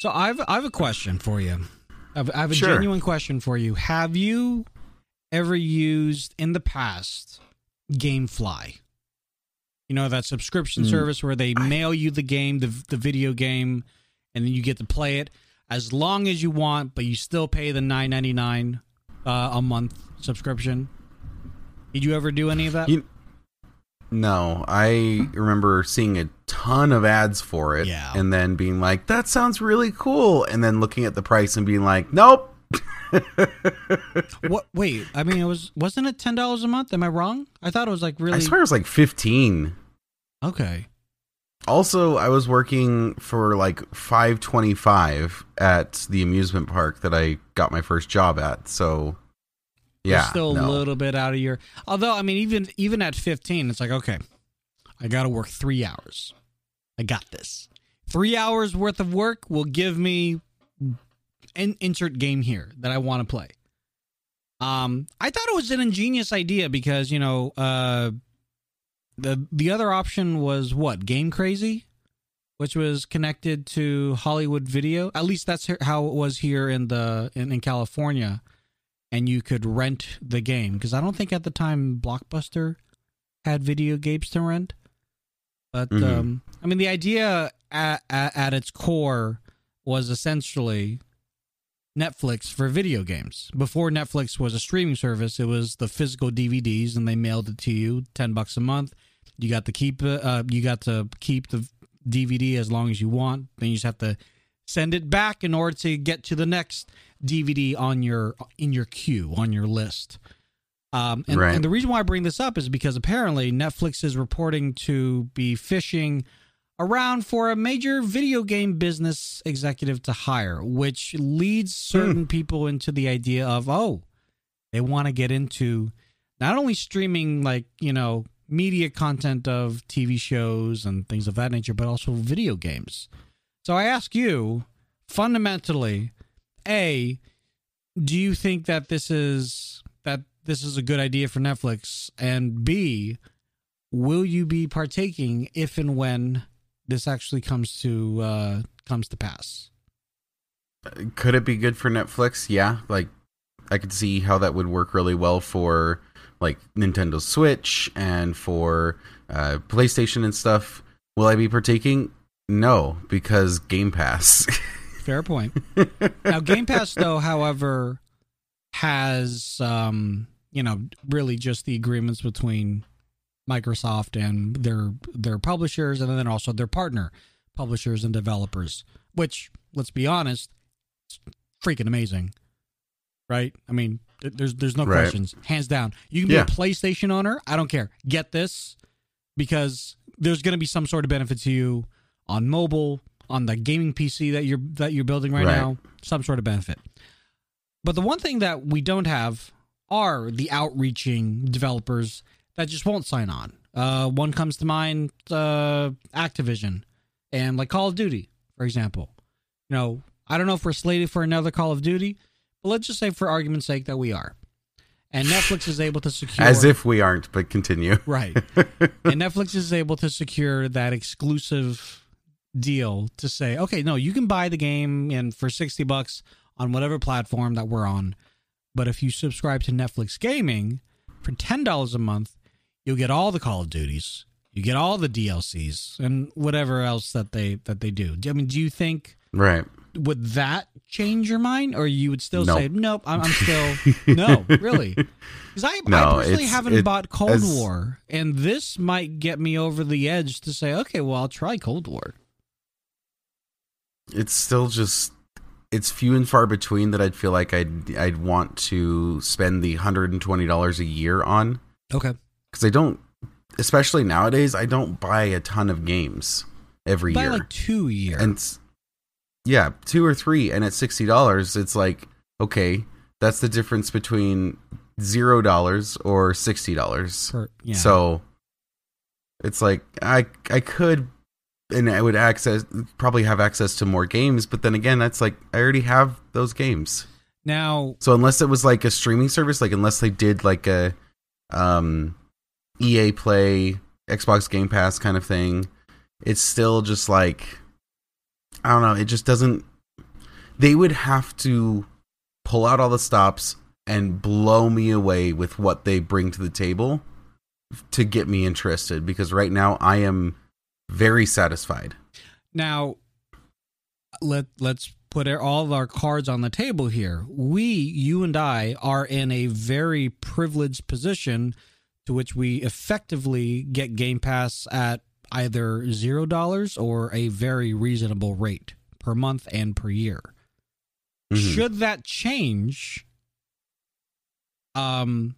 So I've I have a question for you. I've, I have a Sure. genuine question for you. Have you ever used in the past GameFly? You know that subscription Mm. service where they mail you the game, the the video game, and then you get to play it as long as you want, but you still pay the nine ninety nine uh, a month subscription. Did you ever do any of that? You- No, I remember seeing a ton of ads for it, Yeah. and then being like, "That sounds really cool," and then looking at the price and being like, "Nope." what? Wait, I mean, it was wasn't it ten dollars a month? Am I wrong? I thought it was like really I swear it was like fifteen. okay. Also, I was working for like five twenty five at the amusement park that I got my first job at. So, You're yeah, still no. a little bit out of your. Although, I mean, even even at 15, it's like, okay, I got to work three hours. I got this. Three hours worth of work will give me an insert game here that I want to play. Um, I thought it was an ingenious idea because you know, uh, the the other option was what Game Crazy, which was connected to Hollywood Video. At least that's how it was here in the in, in California and you could rent the game because I don't think at the time Blockbuster had video games to rent. But Mhm. um, I mean, the idea at, at, at its core was essentially Netflix for video games. Before Netflix was a streaming service, it was the physical DVDs, and they mailed it to you, ten bucks a month. You got to keep. Uh, you got to keep the DVD as long as you want. Then you just have to send it back in order to get to the next DVD on your in your queue on your list. Um, and, Right. and the reason why I bring this up is because apparently Netflix is reporting to be fishing around for a major video game business executive to hire, which leads certain people into the idea of oh, they want to get into not only streaming like you know media content of TV shows and things of that nature, but also video games. So I ask you, fundamentally, a, do you think that this is that this is a good idea for Netflix? And B, will you be partaking if and when this actually comes to uh, comes to pass? Could it be good for Netflix? Yeah, like I could see how that would work really well for like Nintendo Switch and for uh, PlayStation and stuff. Will I be partaking? No, because Game Pass. Fair point. now, Game Pass, though, however, has um, you know really just the agreements between Microsoft and their their publishers, and then also their partner publishers and developers. Which, let's be honest, it's freaking amazing, right? I mean, there's there's no Right. questions, hands down. You can be Yeah. a PlayStation owner. I don't care. Get this because there's going to be some sort of benefit to you on mobile, on the gaming PC that you're that you're building right, Right. now, some sort of benefit. But the one thing that we don't have are the outreaching developers that just won't sign on. Uh, one comes to mind, uh, Activision, and like Call of Duty, for example. You know, I don't know if we're slated for another Call of Duty, but let's just say, for argument's sake, that we are. And Netflix is able to secure As if we aren't, but continue. Right. and Netflix is able to secure that exclusive deal to say, okay, no, you can buy the game and for 60 bucks on whatever platform that we're on. But if you subscribe to Netflix Gaming for $10 a month, you'll get all the Call of Duties. You get all the DLCs and whatever else that they that they do. I mean, do you think Right. would that change your mind, or you would still Nope. say, "Nope, I'm, I'm still no, really"? Because I, I No, personally haven't it- bought Cold as- War, and this might get me over the edge to say, "Okay, well, I'll try Cold War." It's still just it's few and far between that I'd feel like I'd I'd want to spend the hundred and twenty dollars a year on Okay, because I don't, especially nowadays, I don't buy a ton of games every buy year. like two a year. and yeah, two or three, and at sixty dollars, it's like okay, that's the difference between zero dollars or sixty dollars. yeah. So it's like I I could and I would access probably have access to more games, but then again, that's like I already have those games. now, So unless it was like a streaming service, like unless they did like a um EA Play, Xbox Game Pass kind of thing, it's still just like I don't know, it just doesn't they would have to pull out all the stops and blow me away with what they bring to the table to get me interested because right now I am very satisfied. Now, let let's put all of our cards on the table here. We, you and I, are in a very privileged position to which we effectively get Game Pass at either zero dollars or a very reasonable rate per month and per year. Mm-hmm. Should that change, um,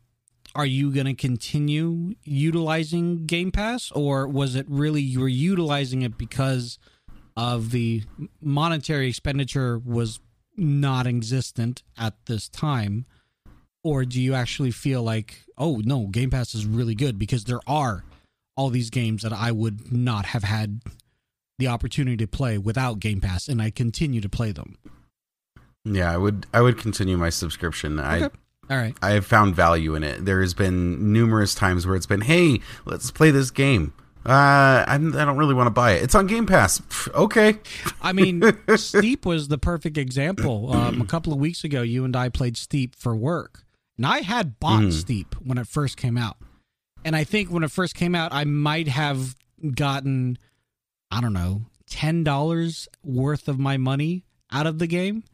are you going to continue utilizing Game Pass, or was it really you were utilizing it because of the monetary expenditure was not existent at this time? Or do you actually feel like, oh no, Game Pass is really good because there are all these games that I would not have had the opportunity to play without Game Pass, and I continue to play them. Yeah, I would. I would continue my subscription. Okay. I all right. I have found value in it. There has been numerous times where it's been, "Hey, let's play this game." Uh, I'm, I don't really want to buy it. It's on Game Pass. Okay. I mean, Steep was the perfect example. Um, a couple of weeks ago, you and I played Steep for work, and I had bought mm. Steep when it first came out. And I think when it first came out, I might have gotten, I don't know, ten dollars worth of my money out of the game.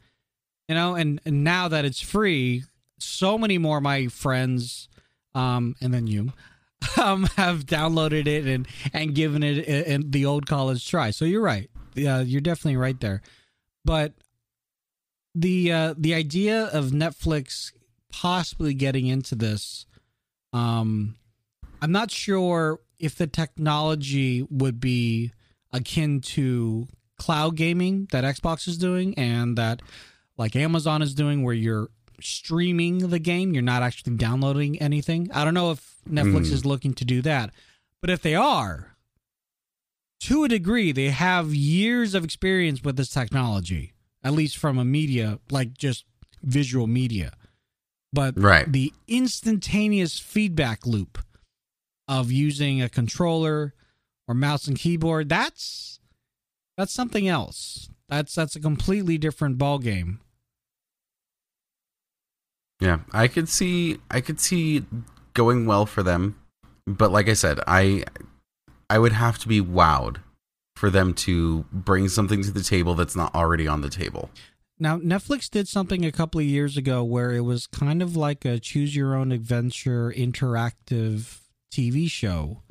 You know, and, and now that it's free, so many more of my friends, um, and then you, um, have downloaded it and and given it a, a, the old college try. So you're right. Yeah, you're definitely right there. But the uh, the idea of Netflix possibly getting into this, um, I'm not sure if the technology would be akin to cloud gaming that Xbox is doing and that like Amazon is doing, where you're streaming the game. You're not actually downloading anything. I don't know if Netflix mm. is looking to do that, but if they are, to a degree, they have years of experience with this technology, at least from a media, like just visual media. But right. the instantaneous feedback loop of using a controller or mouse and keyboard, that's that's something else. That's that's a completely different ball game. Yeah, I could see I could see going well for them, but like I said, I I would have to be wowed for them to bring something to the table that's not already on the table. Now, Netflix did something a couple of years ago where it was kind of like a choose your own adventure interactive TV show.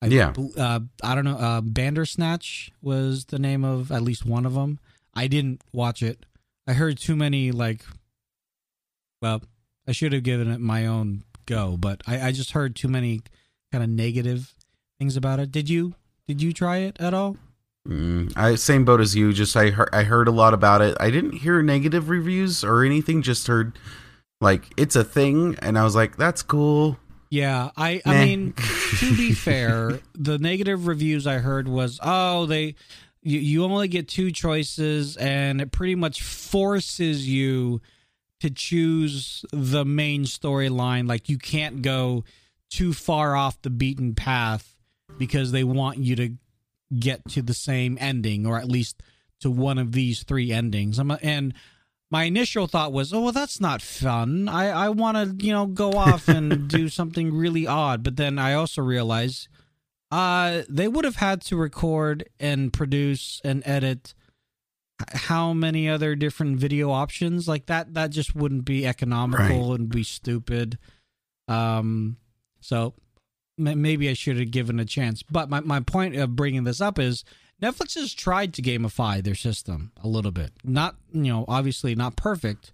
I, yeah. Uh, I don't know. Uh, Bandersnatch was the name of at least one of them. I didn't watch it. I heard too many like well, I should have given it my own go, but I, I just heard too many kind of negative things about it. Did you? Did you try it at all? Mm, I same boat as you. Just I heard I heard a lot about it. I didn't hear negative reviews or anything. Just heard like it's a thing, and I was like, that's cool. Yeah, I I mean, to be fair, the negative reviews I heard was, oh, they you, you only get two choices, and it pretty much forces you to choose the main storyline. Like you can't go too far off the beaten path because they want you to get to the same ending or at least to one of these three endings. and my initial thought was, oh well, that's not fun. I I want to you know go off and do something really odd. But then I also realized, uh, they would have had to record and produce and edit how many other different video options? Like that that just wouldn't be economical right. and be stupid. Um so maybe i should have given a chance. But my, my point of bringing this up is netflix has tried to gamify their system a little bit. Not you know obviously not perfect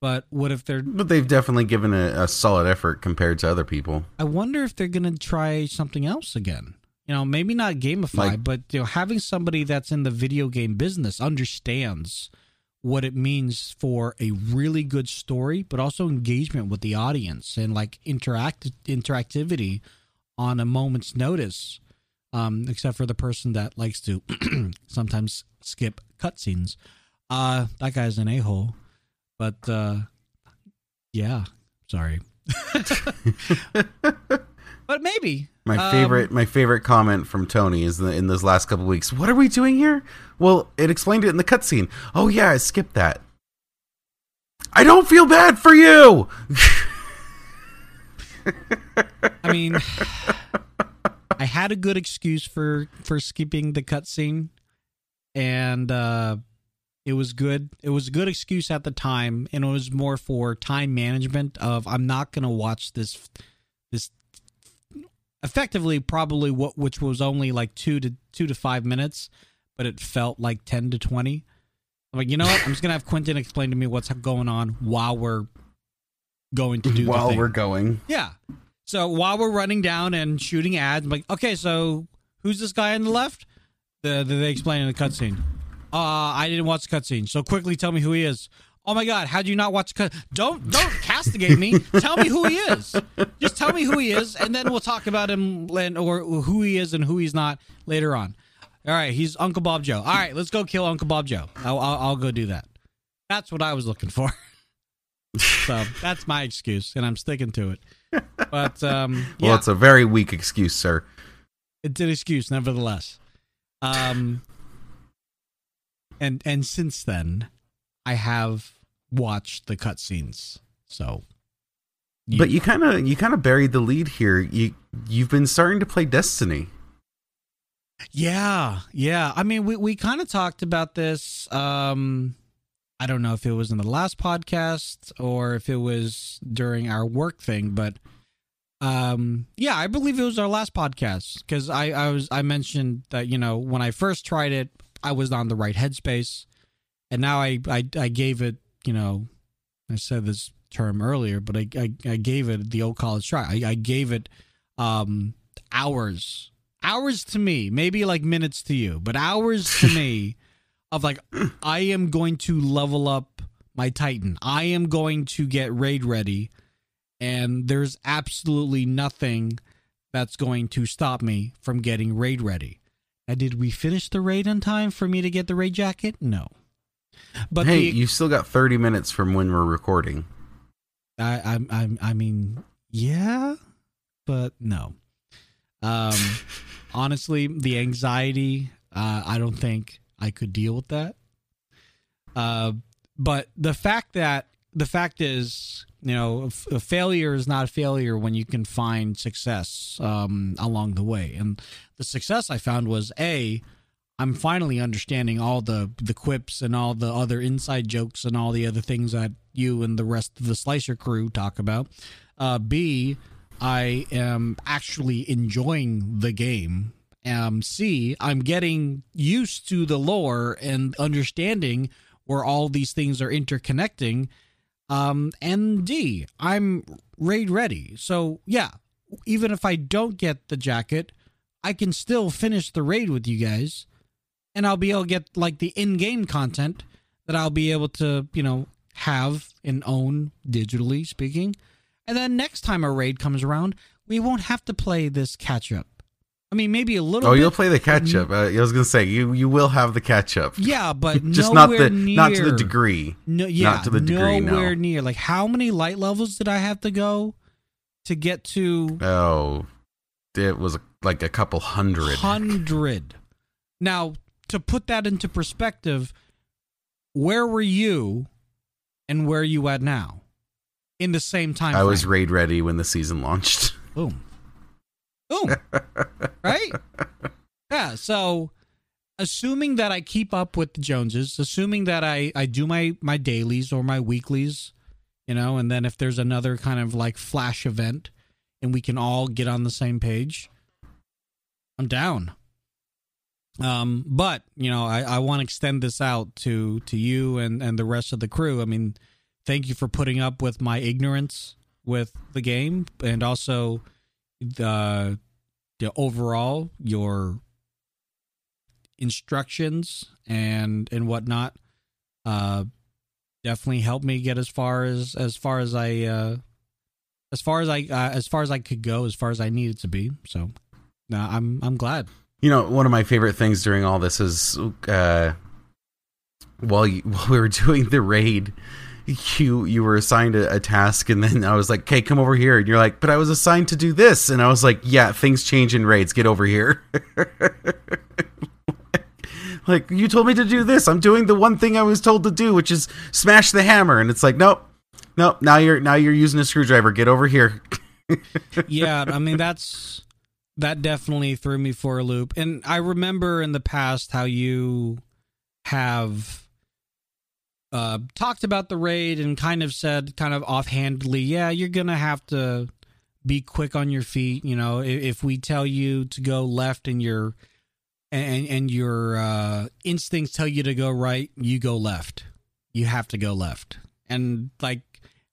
but what if they're but they've definitely given a, a solid effort compared to other people. I wonder if they're gonna try something else again you know, maybe not gamify, like, but you know, having somebody that's in the video game business understands what it means for a really good story, but also engagement with the audience and like interact interactivity on a moment's notice. Um, except for the person that likes to sometimes skip cutscenes. Uh, that guy's an a hole. But uh, yeah, sorry. but maybe My Um, favorite, my favorite comment from Tony is the, in those last couple weeks. What are we doing here? Well, it explained it in the cutscene. Oh yeah, I skipped that. I don't feel bad for you. I mean, I had a good excuse for for skipping the cutscene, and uh, it was good. It was a good excuse at the time, and it was more for time management. Of I'm not going to watch this this effectively probably what which was only like two to two to five minutes, but it felt like ten to twenty. I'm like, you know what? I'm just gonna have Quentin explain to me what's going on while we're going to do the While thing. we're going, Yeah. So while we're running down and shooting ads, I'm like, okay, so who's this guy on the left? The, the they explain in the cutscene. Uh, I didn't watch the cutscene, so quickly tell me who he is. Oh my god, how'd you not watch? Don't don't castigate me. tell me who he is. Just tell me who he is, and then we'll talk about him and or who he is and who he's not later on. All right, he's Uncle Bob Joe. All right, let's go kill Uncle Bob Joe. I'll, I'll, I'll go do that. That's what I was looking for. so that's my excuse, and I'm sticking to it. But um, yeah, well, it's a very weak excuse, sir. it's an excuse, nevertheless. Um, and and since then, I have watched the cutscenes. So, But you kind of, you kind of buried the lead here. You, you've been starting to play Destiny. yeah, yeah. I mean, we we kind of talked about this. Um, I don't know if it was in the last podcast or if it was during our work thing, but um, yeah, I believe it was our last podcast because I I was I mentioned that you know when I first tried it, I was on the right headspace, and now I I, I gave it you know I said this term earlier, but I I, I gave it the old college try. I, I gave it um hours hours to me, maybe like minutes to you, but hours to me of like I am going to level up my Titan. I am going to get raid ready and there's absolutely nothing that's going to stop me from getting raid ready. Now, did we finish the raid in time for me to get the raid jacket? No. But hey, the, you've still got 30 minutes from when we're recording. I, I, I, I mean, yeah, but no. Um, honestly, the anxiety, uh, I don't think I could deal with that. Uh, but the fact that the fact is, you know, f- a failure is not a failure when you can find success um, along the way. And the success I found was a, I'm finally understanding all the the quips and all the other inside jokes and all the other things that you and the rest of the Slicer crew talk about. Uh, B, I am actually enjoying the game. Um, C, I'm getting used to the lore and understanding where all these things are interconnecting. Um, and D, I'm raid ready. So yeah, even if I don't get the jacket, I can still finish the raid with you guys, and I'll be able to get like the in-game content that I'll be able to, you know, have and own digitally speaking. And then next time a raid comes around, we won't have to play this catch up. I mean, maybe a little. Oh, bit, you'll play the catch up. Uh, I was gonna say you you will have the catch up. Yeah, but just not the near, not to the degree. No, yeah, not to the degree, no. nowhere near. Like, how many light levels did I have to go to get to Oh, it was like a couple hundred. hundred? Now, to put that into perspective, where were you, and where are you at now, in the same time? I was raid ready when the season launched. boom, boom, right? Yeah. So, assuming that I keep up with the Joneses, assuming that I I do my my dailies or my weeklies, you know, and then if there's another kind of like flash event, and we can all get on the same page, I'm down. Um, but you know, I, I want to extend this out to to you and and the rest of the crew. I mean, thank you for putting up with my ignorance with the game, and also the the overall your instructions and and whatnot. Uh, definitely helped me get as far as as far as I uh, as far as I uh, as far as I could go, as far as I needed to be. So, no, I'm I'm glad. You know, one of my favorite things during all this is uh, while you, while we were doing the raid, you you were assigned a, a task, and then I was like, "Okay, come over here," and you're like, "But I was assigned to do this," and I was like, "Yeah, things change in raids. Get over here." like you told me to do this. I'm doing the one thing I was told to do, which is smash the hammer, and it's like, nope, nope. Now you're now you're using a screwdriver. Get over here. yeah, I mean that's that definitely threw me for a loop. And I remember in the past how you have uh, talked about the raid and kind of said, kind of offhandedly, yeah, you're gonna have to be quick on your feet. You know, if, if we tell you to go left and your and and your uh, instincts tell you to go right, you go left. You have to go left. And like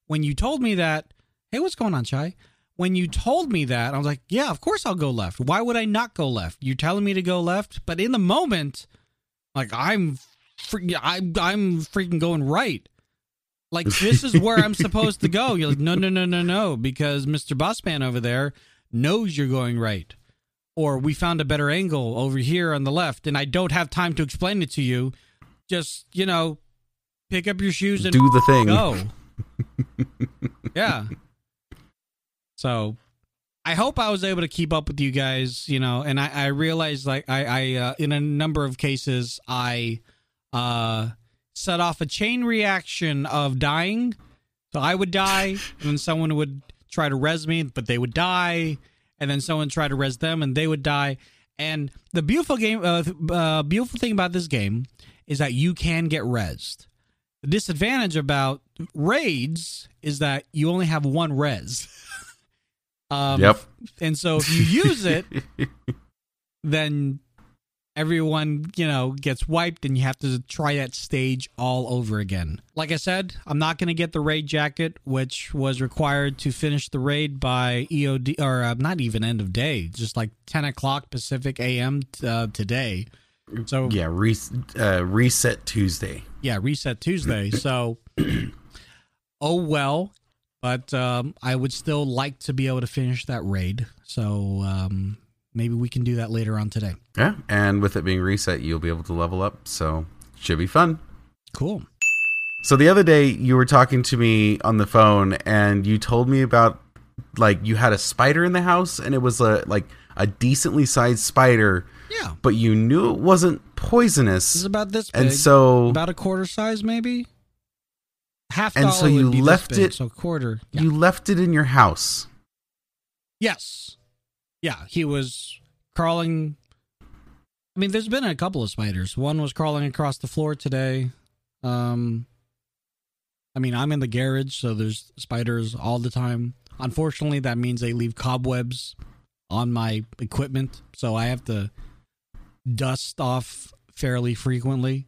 when you told me that, hey, what's going on, Chai? When you told me that, I was like, yeah, of course I'll go left. Why would I not go left? You're telling me to go left, but in the moment, like I'm, free- I'm, I'm freaking going right. Like this is where I'm supposed to go. You're like, no, no, no, no, no, because Mr. Bossman over there knows you're going right. Or we found a better angle over here on the left, and I don't have time to explain it to you. Just you know, pick up your shoes and Do the thing. go. yeah. So I hope I was able to keep up with you guys, you know, and I, I realized like I, I uh, in a number of cases I uh set off a chain reaction of dying. So I would die, and then someone would try to res me, but they would die, and then someone tried to res them, and they would die. And the beautiful game, uh, uh, beautiful thing about this game is that you can get resed. The disadvantage about raids is that you only have one res. Um, Yep. And so if you use it, then everyone, you know, gets wiped and you have to try that stage all over again. Like I said, I'm not going to get the raid jacket, which was required to finish the raid by EOD, or uh, not even end of day, just like 10 o'clock Pacific AM uh, today. So Yeah, re- uh, reset Tuesday. yeah, reset Tuesday. So, oh well. But um, I would still like to be able to finish that raid. So um, maybe we can do that later on today. Yeah, and with it being reset, you'll be able to level up. So it should be fun. Cool. So the other day, you were talking to me on the phone, and you told me about like you had a spider in the house, and it was a like a decently sized spider, Yeah. but you knew it wasn't poisonous, about this big. and so about a quarter size, maybe. Half And dollar so you would be left big, it- So quarter. Yeah. you left it in your house. Yes. Yeah, he was crawling. I mean, there's been a couple of spiders. One was crawling across the floor today. Um, I mean, I'm in the garage, so there's spiders all the time. Unfortunately, that means they leave cobwebs on my equipment, so I have to dust off fairly frequently.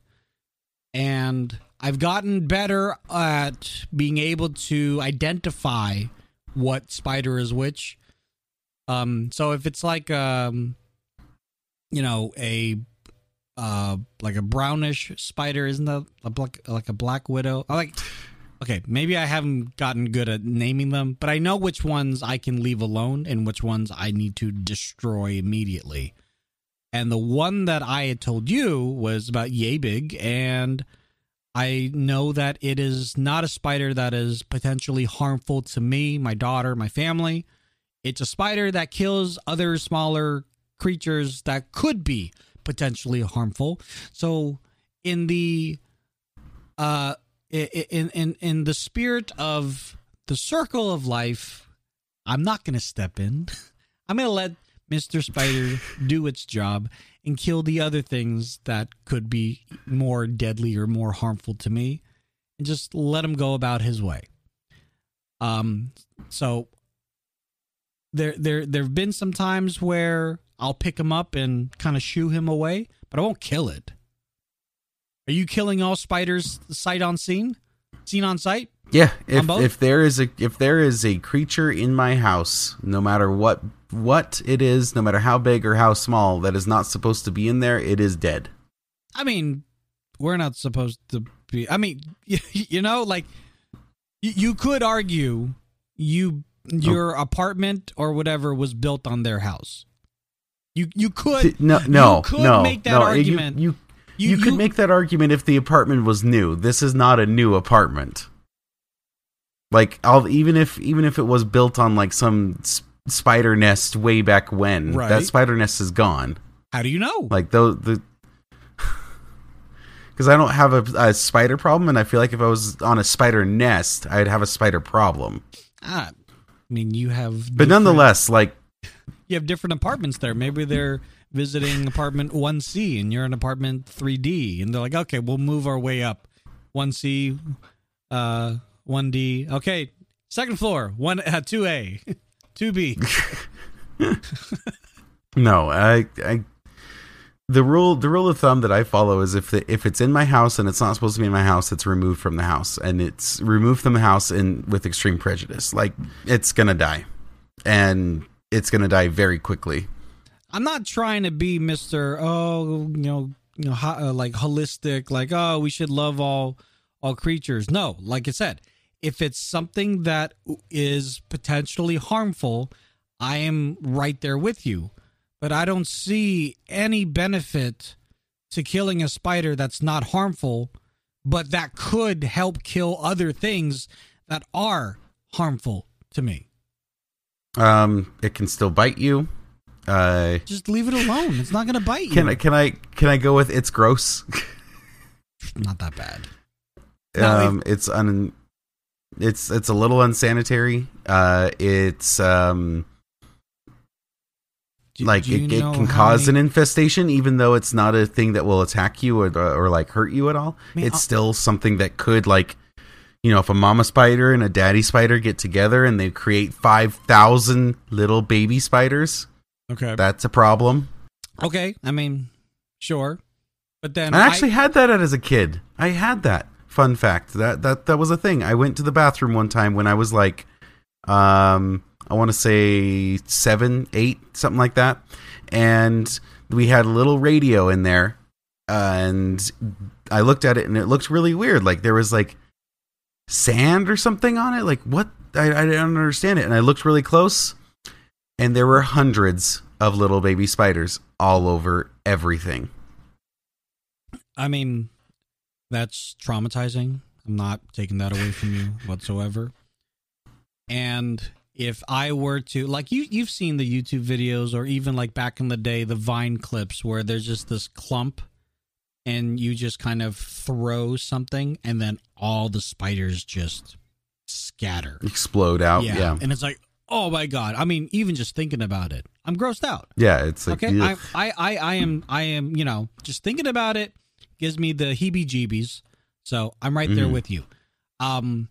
And I've gotten better at being able to identify what spider is which. Um, so if it's like um, you know, a uh, like a brownish spider, isn't that a black like a black widow? I like. Okay, maybe I haven't gotten good at naming them, but I know which ones I can leave alone and which ones I need to destroy immediately. And the one that I had told you was about yay big, and I know that it is not a spider that is potentially harmful to me, my daughter, my family. It's a spider that kills other smaller creatures that could be potentially harmful. So, in the uh, in in in the spirit of the circle of life, I'm not going to step in. I'm going to let Mr. Spider do its job and kill the other things that could be more deadly or more harmful to me and just let him go about his way. Um so there there there've been some times where I'll pick him up and kind of shoo him away, but I won't kill it. Are you killing all spiders sight on scene? Seen on sight? Yeah, if if there is a if there is a creature in my house, no matter what what it is, no matter how big or how small, that is not supposed to be in there, it is dead. I mean, we're not supposed to be. I mean, you know, like you, you could argue you your oh. apartment or whatever was built on their house. You you could no, no, you could no, make that no. argument. You, You- you could make that argument if the apartment was new. This is not a new apartment. Like I'll even if even if it was built on like some s- spider nest way back when, Right. that spider nest is gone. How do you know? Like those the because I don't have a, a spider problem, and I feel like if I was on a spider nest, I'd have a spider problem. ah, I mean, you have, But nonetheless, like you have different apartments there. Maybe they're visiting apartment one C and you're in apartment three D, and they're like, okay, we'll move our way up. One C, uh, one D. Okay, second floor, one uh, two A, two B. no, I I the rule the rule of thumb that I follow is if the, if it's in my house and it's not supposed to be in my house, it's removed from the house, and it's removed from the house in with extreme prejudice. Like it's gonna die, and it's gonna die very quickly. I'm not trying to be Mister. Oh, you know, you know, ho- uh, like holistic. Like, oh, we should love all all creatures. No, like I said, if it's something that is potentially harmful, I am right there with you. But I don't see any benefit to killing a spider that's not harmful, but that could help kill other things that are harmful to me. Um, it can still bite you. Uh, Just leave it alone. It's not going to bite you. can I can I can I go with it's gross? Not that bad. No, um, it's un, it's it's a little unsanitary. Uh, it's um Do- like do it, it can cause many- an infestation, even though it's not a thing that will attack you or or like hurt you at all. mean, it's I'll- still something that could like. You know, if a mama spider and a daddy spider get together and they create 5,000 little baby spiders, Okay. that's a problem. Okay. I mean, sure. But then I actually had that as a kid. I had that. Fun fact that that that was a thing. I went to the bathroom one time when I was like, um, I want to say seven, eight, something like that, and we had a little radio in there, and I looked at it and it looked really weird. Like there was like sand or something on it. Like what? I I didn't understand it, and I looked really close, and there were hundreds of little baby spiders all over everything. I mean, that's traumatizing. I'm not taking that away from you whatsoever. And if I were to like you you've seen the YouTube videos or even like back in the day the Vine clips where there's just this clump and you just kind of throw something and then all the spiders just scatter. explode out. Yeah, yeah, And it's like, "Oh my god." I mean, even just thinking about it, I'm grossed out. Yeah, it's like okay I. I i i am i am you know just thinking about it gives me the heebie jeebies so i'm right there Mhm. with you um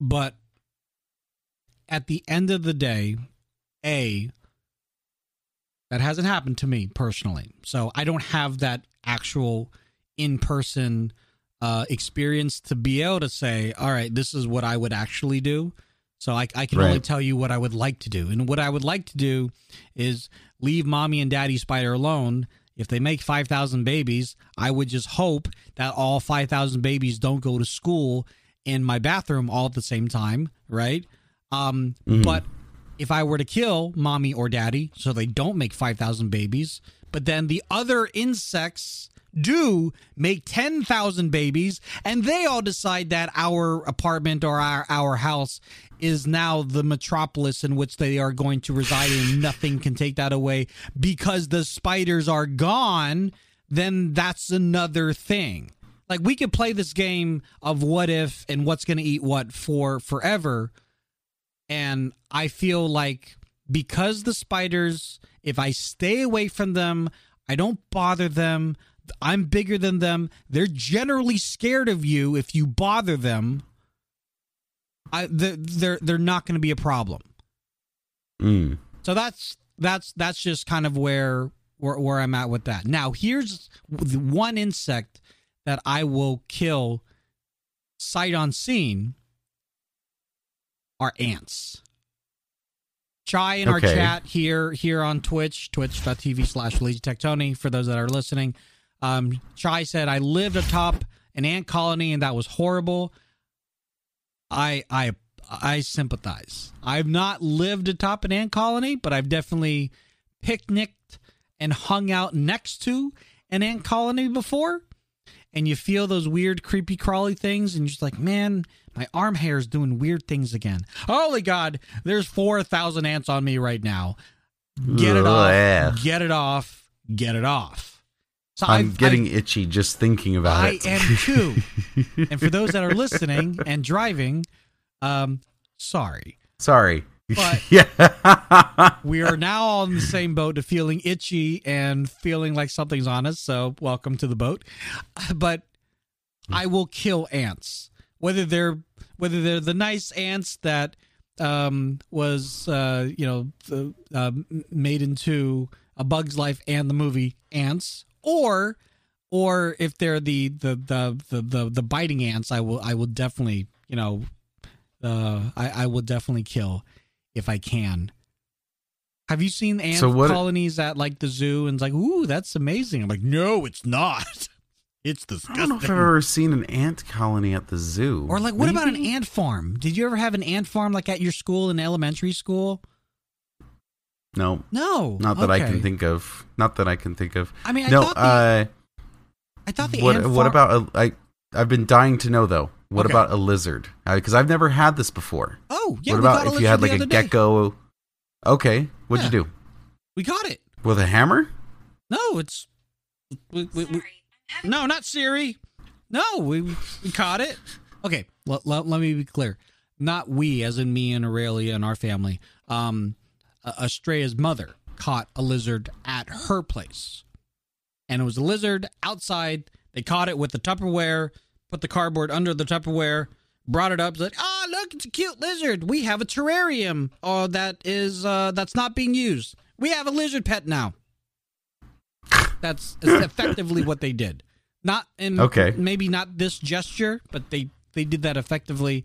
but at the end of the day a that hasn't happened to me personally so i don't have that actual in-person uh experience to be able to say all right this is what i would actually do so i, I can only tell you what i would like to do and what i would like to do is leave mommy and daddy spider alone. If they make 5,000 babies, I would just hope that all 5,000 babies don't go to school in my bathroom all at the same time, right? Um, Mhm. But if I were to kill mommy or daddy so they don't make 5,000 babies, but then the other insects do make 10,000 babies and they all decide that our apartment or our, our house is now the metropolis in which they are going to reside and nothing can take that away because the spiders are gone, then that's another thing. Like we could play this game of what if and what's going to eat what for forever. And I feel like because the spiders, if I stay away from them, I don't bother them, I'm bigger than them, they're generally scared of you if you bother them. I, they're they're, they're not going to be a problem. Mm. So that's that's that's just kind of where where, where I'm at with that. Now here's the one insect that I will kill sight unseen are ants. Chai in our chat here here on Twitch, twitch.tv slash Tony, for those that are listening. Um, Chai said, I lived atop an ant colony and that was horrible. I I I sympathize. I've not lived atop an ant colony, but I've definitely picnicked and hung out next to an ant colony before. and you feel those weird creepy crawly things and you're just like, man, my arm hair is doing weird things again. Holy God, there's 4,000 ants on me right now. Get it off. Get it off. Get it off. So I'm I've- getting I've- itchy just thinking about I it. I am too. and for those that are listening and driving, um, sorry. Sorry. But- yeah. We are now all in the same boat of feeling itchy and feeling like something's on us. So welcome to the boat. But I will kill ants, whether they're whether they're the nice ants that um, was uh, you know the, uh, made into a Bug's Life and the movie Ants, or or if they're the the the the the, the biting ants, I will I will definitely you know uh, I, I will definitely kill if I can. Have you seen ant So what- colonies at like the zoo? And it's like, ooh, that's amazing. I'm like, no, it's not. It's I don't know if I've ever seen an ant colony at the zoo. Or like, what about an ant farm? Did you ever have an ant farm like at your school in elementary school? No, No, not that I can think of. Not that I can think of. I mean, I no, thought the, uh, I thought the what ant what farm- about a, I? I've been dying to know though. What Okay. about a lizard? Because I've never had this before. Oh, yeah. what we got about if you had like a other day. gecko? Okay, what'd you do We got it. with a hammer? No, it's we, we, we, no, not Siri. No, we we caught it. Okay, let, let, let me be clear. Not we, as in me and Aurelia and our family. Um, uh, Estrella's mother caught a lizard at her place, and it was a lizard outside. They caught it with the Tupperware, put the cardboard under the Tupperware, brought it up, said, "Ah, look, it's a cute lizard. We have a terrarium. Oh, that is uh, that's not being used. We have a lizard pet now." That's effectively what they did. Not in Okay. maybe not this gesture, but they they did that effectively.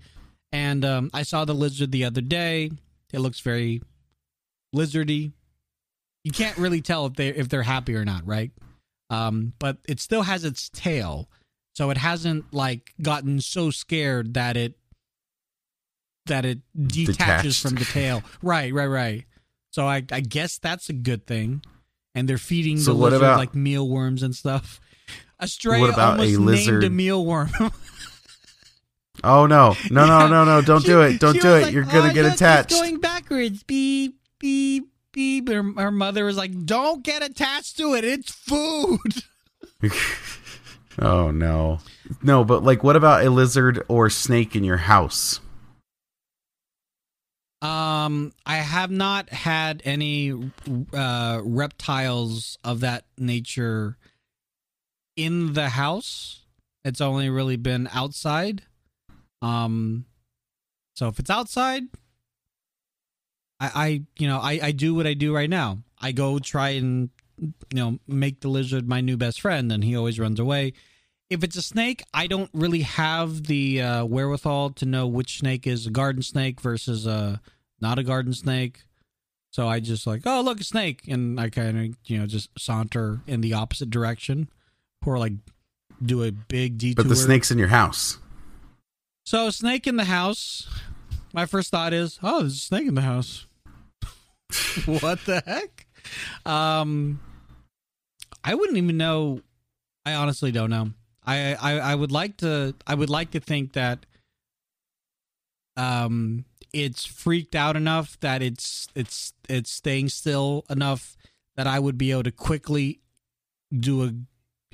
And um, I saw the lizard the other day. It looks very lizardy. You can't really tell if they if they're happy or not, right? Um, but it still has its tail, so it hasn't like gotten so scared that it that it detaches Detached. from the tail. Right, right, right. So I I guess that's a good thing. And they're feeding So the what lizard about- like mealworms and stuff. Estrella What about a almost named a mealworm. Oh no, no, no, no, no! Don't do it! Don't do it! like, You're gonna "Oh, get look, it's attached. going backwards. Beep, beep, beep. Her, her mother was like, "Don't get attached to it. It's food." oh no, no! But like, what about a lizard or snake in your house? Um, I have not had any uh, reptiles of that nature in the house. It's only really been outside. Um, so if it's outside, I, I you know, I, I do what I do right now. I go try and you know make the lizard my new best friend, and he always runs away. If it's a snake, I don't really have the uh, wherewithal to know which snake is a garden snake versus a not a garden snake. So I just like, oh look, a snake, and I kind of you know just saunter in the opposite direction, or like do a big detour. But the snake's in your house. So a snake in the house. My first thought is, oh, there's a snake in the house. what the heck? Um, I wouldn't even know. I honestly don't know. I, I I would like to. I would like to think that. Um, it's freaked out enough that it's it's it's staying still enough that I would be able to quickly do a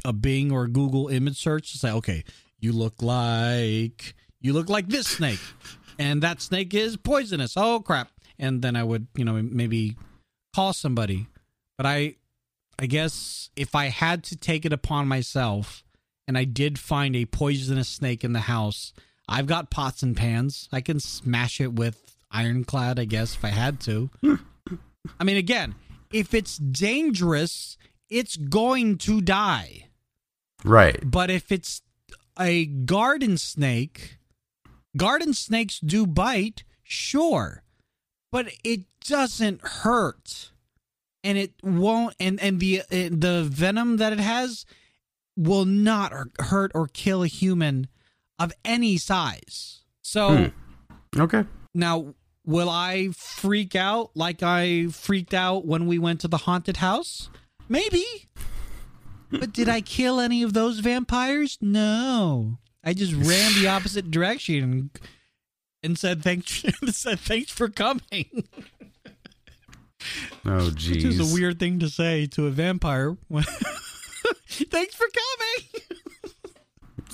a Bing or Google image search to say, okay, you look like you look like this snake, and that snake is poisonous. Oh crap! And then I would, you know, maybe call somebody. But I, I guess if I had to take it upon myself, and I did find a poisonous snake in the house, I've got pots and pans. I can smash it with ironclad. I guess if I had to. I mean, again, if it's dangerous, it's going to die. Right. But if it's a garden snake, garden snakes do bite, sure, but it doesn't hurt, and it won't. And and the the venom that it has will not hurt or kill a human of any size. So Hmm. Okay. now, will I freak out like I freaked out when we went to the haunted house? Maybe. but did I kill any of those vampires? No. I just ran the opposite direction and, and said thanks said thanks for coming. Oh, geez. Which is a weird thing to say to a vampire. thanks for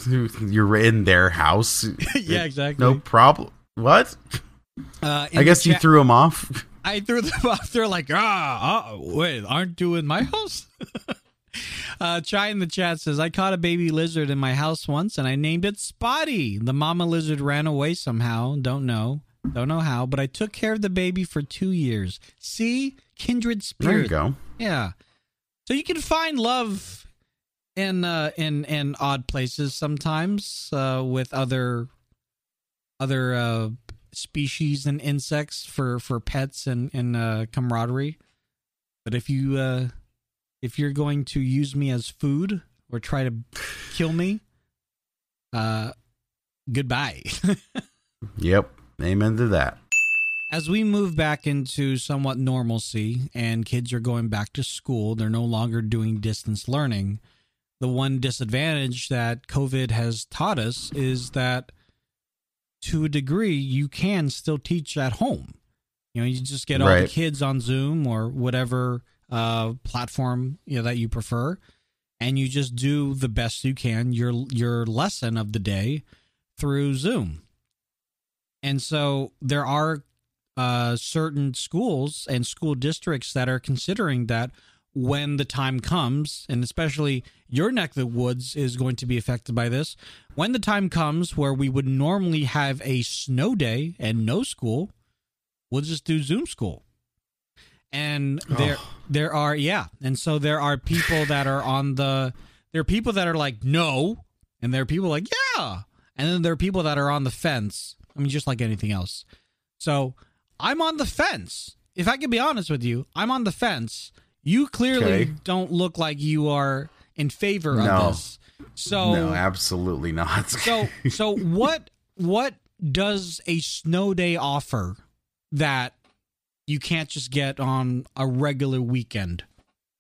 coming. You're in their house. yeah, exactly. No problem. What? Uh, I guess you threw him off. I threw them off. They're like, ah, uh, wait, aren't you in my house? uh, Chai in the chat says, I caught a baby lizard in my house once and I named it Spotty. The mama lizard ran away somehow. Don't know. Don't know how, but I took care of the baby for two years. See? Kindred There you go. Yeah. So you can find love in uh in in odd places sometimes uh with other other uh species and insects for for pets and and uh camaraderie. But if you uh if you're going to use me as food or try to kill me, uh goodbye. Yep. Amen to that. as we move back into somewhat normalcy and kids are going back to school, they're no longer doing distance learning. The one disadvantage that COVID has taught us is that to a degree, you can still teach at home. You know, you just get all the kids on Zoom or whatever uh, platform you know that you prefer, and you just do the best you can your your lesson of the day through Zoom. And so there are uh, certain schools and school districts that are considering that when the time comes, and especially your neck of the woods is going to be affected by this. When the time comes where we would normally have a snow day and no school, we'll just do Zoom school. And there, there are yeah, and so there are people that are on the. There are people that are like no, and there are people like yeah, and then there are people that are on the fence. I mean, just like anything else. So I'm on the fence. If I can be honest with you, I'm on the fence. You clearly Okay. don't look like you are in favor No. of this. So no, absolutely not. so so what what does a snow day offer that you can't just get on a regular weekend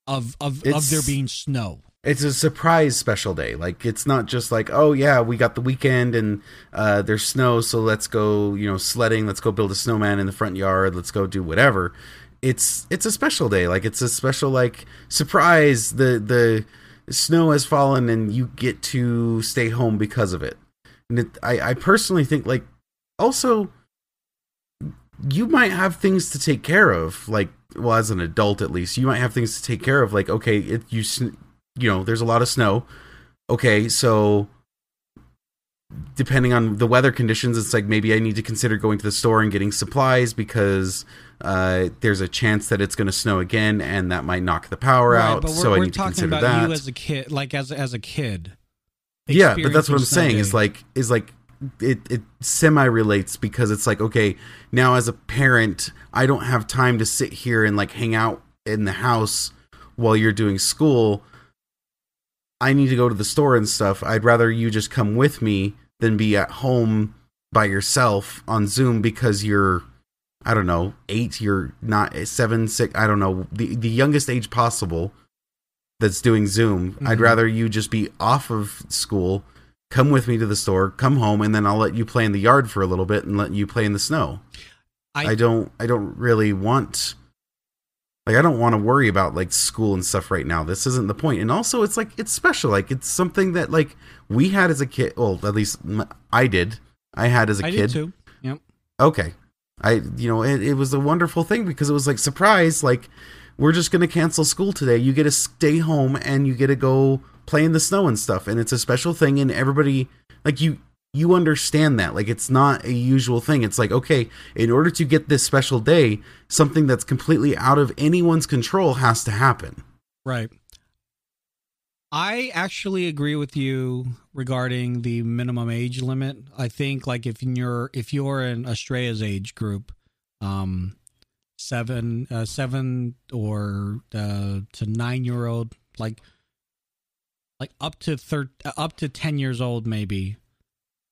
of of of there being snow? it's a surprise special day. Like it's not just like, oh yeah, we got the weekend and uh, there's snow, so let's go, you know, sledding. Let's go build a snowman in the front yard. Let's go do whatever. It's it's a special day. Like it's a special like surprise. The the snow has fallen and you get to stay home because of it. And it, I I personally think like also you might have things to take care of like well as an adult at least you might have things to take care of like okay it you you know there's a lot of snow. Okay so depending on the weather conditions it's like maybe i need to consider going to the store and getting supplies because uh, there's a chance that it's going to snow again and that might knock the power Right, out. but we're, so i need to talking consider about that. you as a kid, like as as a kid. yeah but that's what i'm saying is like is like it it semi relates because it's like okay now as a parent i don't have time to sit here and like hang out in the house while you're doing school. I need to go to the store and stuff. I'd rather you just come with me than be at home by yourself on zoom because you're i don't know eight you're not seven six i don't know the, the youngest age possible that's doing zoom. I'd Mhm. rather you just be off of school come with me to the store come home and then i'll let you play in the yard for a little bit and let you play in the snow. I- I, don't i don't really want like i don't want to worry about like school and stuff right now. This isn't the point. and also it's like it's special. Like it's something that like we had as a kid well at least I did. I had as a I kid. too. Yep. okay. I you know it, it was a wonderful thing because it was like surprise like we're just gonna cancel school today. You get to stay home and you get to go play in the snow and stuff and it's a special thing and everybody like you you understand that like it's not a usual thing it's like okay in order to get this special day something that's completely out of anyone's control has to happen Right. I actually agree with you regarding the minimum age limit. I think like if you're if you're in Estrella's age group, um, seven uh, seven or uh, to nine year old, like like up to thir- up to ten years old, maybe.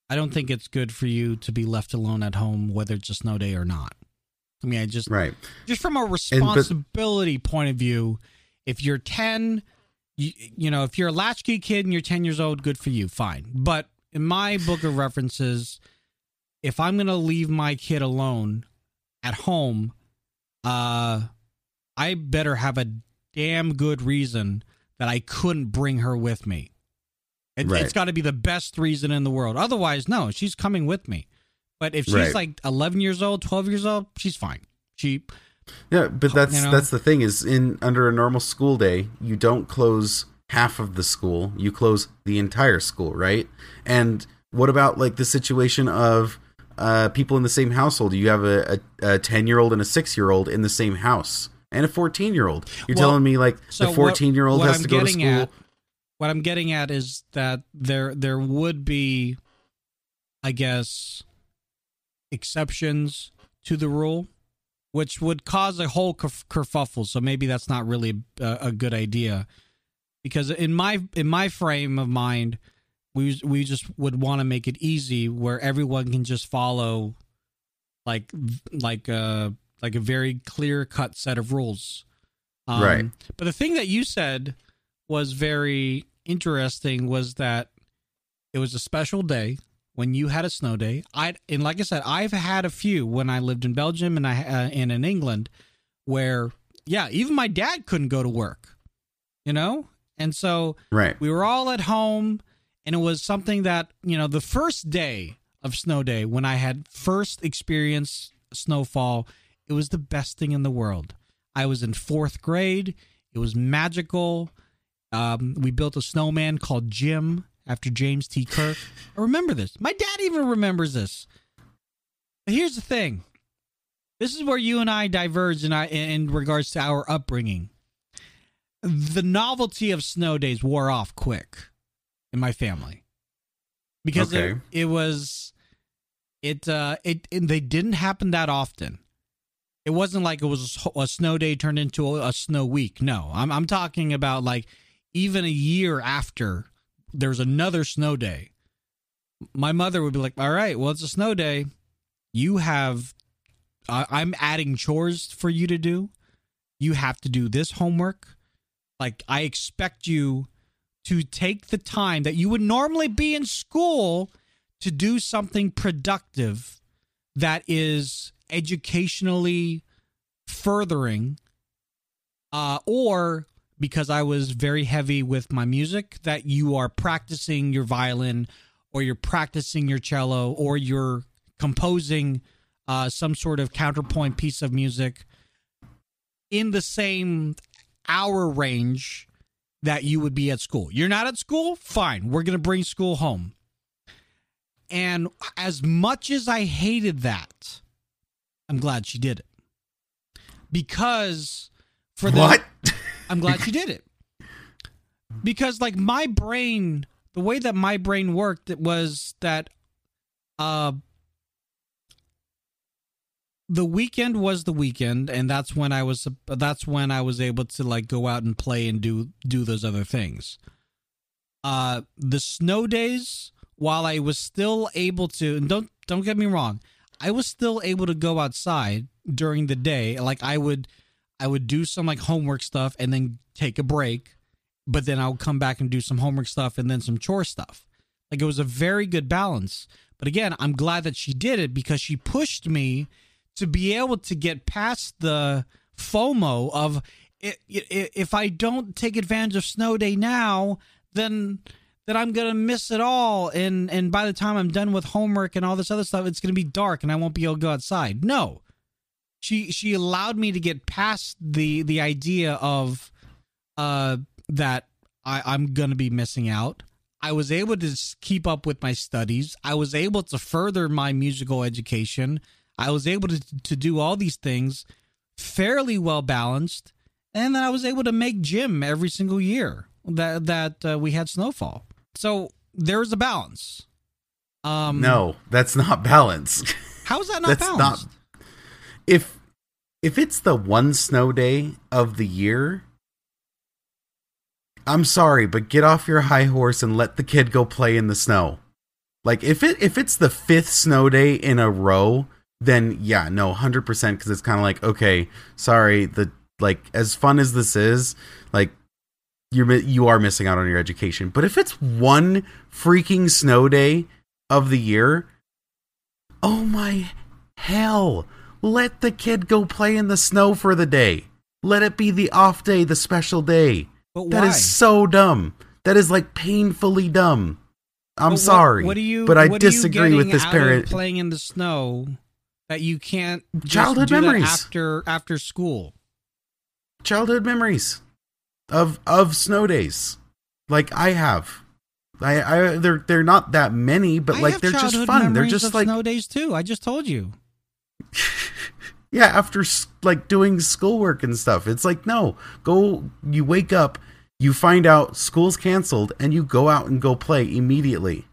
I don't think it's good for you to be left alone at home, whether it's a snow day or not. I mean, I just right just from a responsibility point of view, if you're 10 you, you know, if you're a latchkey kid and you're 10 years old, good for you, fine. But in my book of references, if I'm going to leave my kid alone at home, uh, I better have a damn good reason that I couldn't bring her with me. It, Right. It's got to be the best reason in the world. Otherwise, no, she's coming with me. But if she's Right. like 11 years old, 12 years old, she's fine. She, Yeah, but that's you know? that's the thing is in under a normal school day, you don't close half of the school, you close the entire school, right? And what about like the situation of uh, people in the same household? You have a a ten year old and a six year old in the same house, and a fourteen year old. You're Well, telling me like so the fourteen year old has I'm to go to school? at- what I'm getting at is that there there would be, I guess, exceptions to the rule, which would cause a whole kerf- kerfuffle. So maybe that's not really a, a good idea, because in my in my frame of mind, we we just would want to make it easy where everyone can just follow, like like a like a very clear cut set of rules. Um, Right. But the thing that you said was very interesting was that it was a special day when you had a snow day. I and like I said, I've had a few when I lived in Belgium and I uh, and in England, where yeah, even my dad couldn't go to work, you know, and so Right. we were all at home, and it was something that you know the first day of snow day when I had first experienced snowfall, it was the best thing in the world. I was in fourth grade. It was magical. Um, we built a snowman called Jim after James T. Kirk. I remember this. My dad even remembers this. But here's the thing. This is where you and I diverge in, in regards to our upbringing. The novelty of snow days wore off quick in my family because it, Okay. it was it uh it, it they didn't happen that often. It wasn't like it was a snow day turned into a, snow week. No, I'm I'm talking about like even a year after there's another snow day. My mother would be like, "All right, well it's a snow day. You have I I'm adding chores for you to do. You have to do this homework. Like I expect you to take the time that you would normally be in school to do something productive that is educationally furthering uh, or because I was very heavy with my music that you are practicing your violin or you're practicing your cello or you're composing uh, some sort of counterpoint piece of music in the same hour range that you would be at school. You're not at school? Fine. We're going to bring school home. And as much as I hated that, I'm glad she did it. Because for the what? I'm glad she did it. Because like my brain, the way that my brain worked, it was that uh the weekend was the weekend and that's when I was that's when I was able to like go out and play and do do those other things. Uh the snow days while I was still able to and don't don't get me wrong, I was still able to go outside during the day. Like I would I would do some like homework stuff and then take a break, but then I would come back and do some homework stuff and then some chore stuff. Like it was a very good balance. But again, I'm glad that she did it because she pushed me to be able to get past the FOMO of if I don't take advantage of snow day now, then then I'm gonna miss it all. And and by the time I'm done with homework and all this other stuff, it's gonna be dark and I won't be able to go outside. No, she she allowed me to get past the the idea of uh that I, I'm gonna be missing out. I was able to keep up with my studies. I was able to further my musical education. I was able to to do all these things fairly well balanced, and then I was able to make Jim every single year that that uh, we had snowfall. So there's a balance. Um, no, that's not balance. how is that not that's balanced? not. If if it's the one snow day of the year, I'm sorry, but get off your high horse and let the kid go play in the snow. Like if it if it's the fifth snow day in a row, then yeah, no, hundred percent, because it's kind of like okay, sorry, the like as fun as this is, like you're you are missing out on your education. But if it's one freaking snow day of the year, oh my hell, let the kid go play in the snow for the day. Let it be the off day, the special day. But That is so dumb. That is like painfully dumb. I'm what- sorry. What, do you? but I what are you disagree with this parent. playing in the snow that you can't Childhood memories. after after school. childhood memories of of snow days. Like i have. I i they're they're not that many but I like they're just fun. They're just like snow days too. I just told you. yeah after like doing schoolwork and stuff. It's like no. Go you wake up you find out school's canceled and you go out and go play immediately.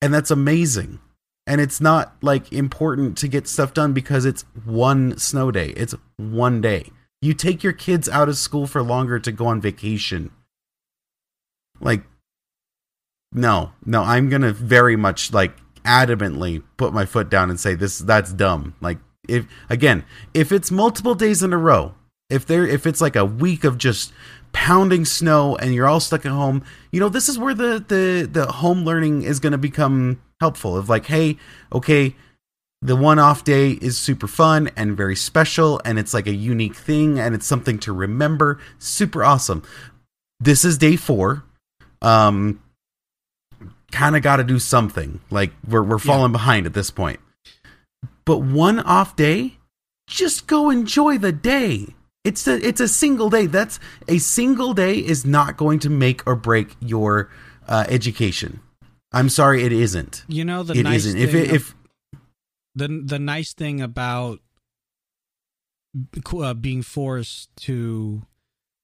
And that's amazing. And it's not like important to get stuff done because it's one snow day. It's one day you take your kids out of school for longer to go on vacation. Like no no i'm gonna very much like adamantly put my foot down and say this that's dumb. Like if again if it's multiple days in a row if there if it's like a week of just pounding snow and you're all stuck at home you know this is where the the the home learning is going to become helpful. Of like hey okay the one off day is super fun and very special and it's like a unique thing and it's something to remember. Super awesome. This is day 4 um kind of got to do something. Like we're we're falling behind at this point. But one off day? Just go enjoy the day. It's a it's a single day. That's a single day is not going to make or break your uh, education. I'm sorry it isn't. You know the It nice not if it, if the the nice thing about uh, being forced to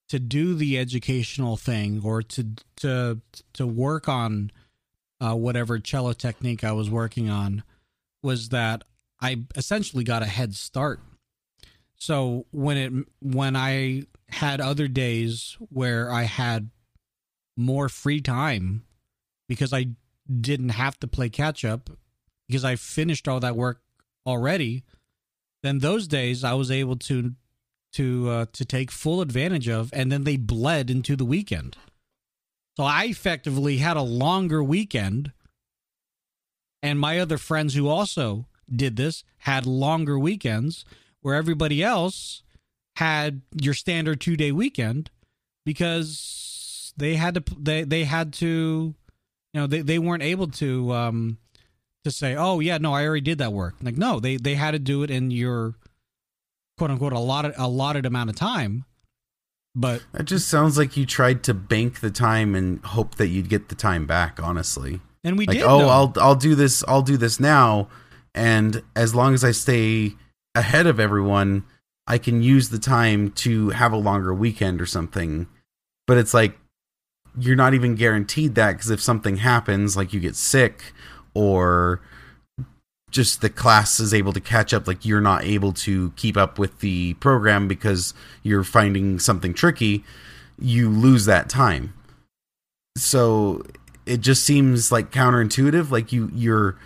to do the educational thing or to to to work on uh, whatever cello technique I was working on was that I essentially got a head start. So when it when I had other days where I had more free time because I didn't have to play catch up because I finished all that work already, then those days I was able to to uh, to take full advantage of, and then they bled into the weekend. So I effectively had a longer weekend, and my other friends who also did this had longer weekends, where everybody else had your standard two day weekend because they had to they they had to you know they, they weren't able to um to say oh yeah no i already did that work like no they they had to do it in your quote unquote allotted allotted amount of time but That just sounds like you tried to bank the time and hope that you'd get the time back. Honestly, and we like, did oh, though. I'll I'll do this. I'll do this now, and as long as I stay ahead of everyone, I can use the time to have a longer weekend or something. But it's like you're not even guaranteed that because if something happens, like you get sick or just the class is able to catch up like you're not able to keep up with the program because you're finding something tricky you lose that time. So it just seems like counterintuitive like you you're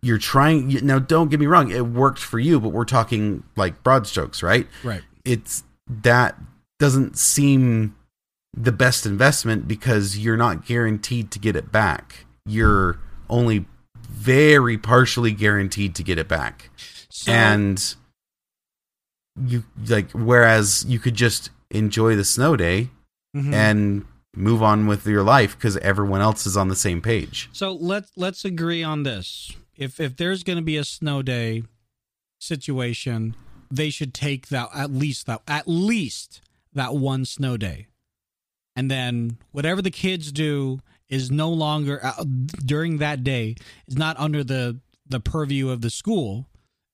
you're trying you- now don't get me wrong it worked for you but we're talking like broad strokes right? Right. It's that doesn't seem the best investment because you're not guaranteed to get it back. You're only very partially guaranteed to get it back so and you like whereas you could just enjoy the snow day mhm. and move on with your life because everyone else is on the same page So let's let's agree on this. If if there's going to be a snow day situation, they should take that at least that at least that one snow day, and then whatever the kids do is no longer uh, during that day is not under the the purview of the school,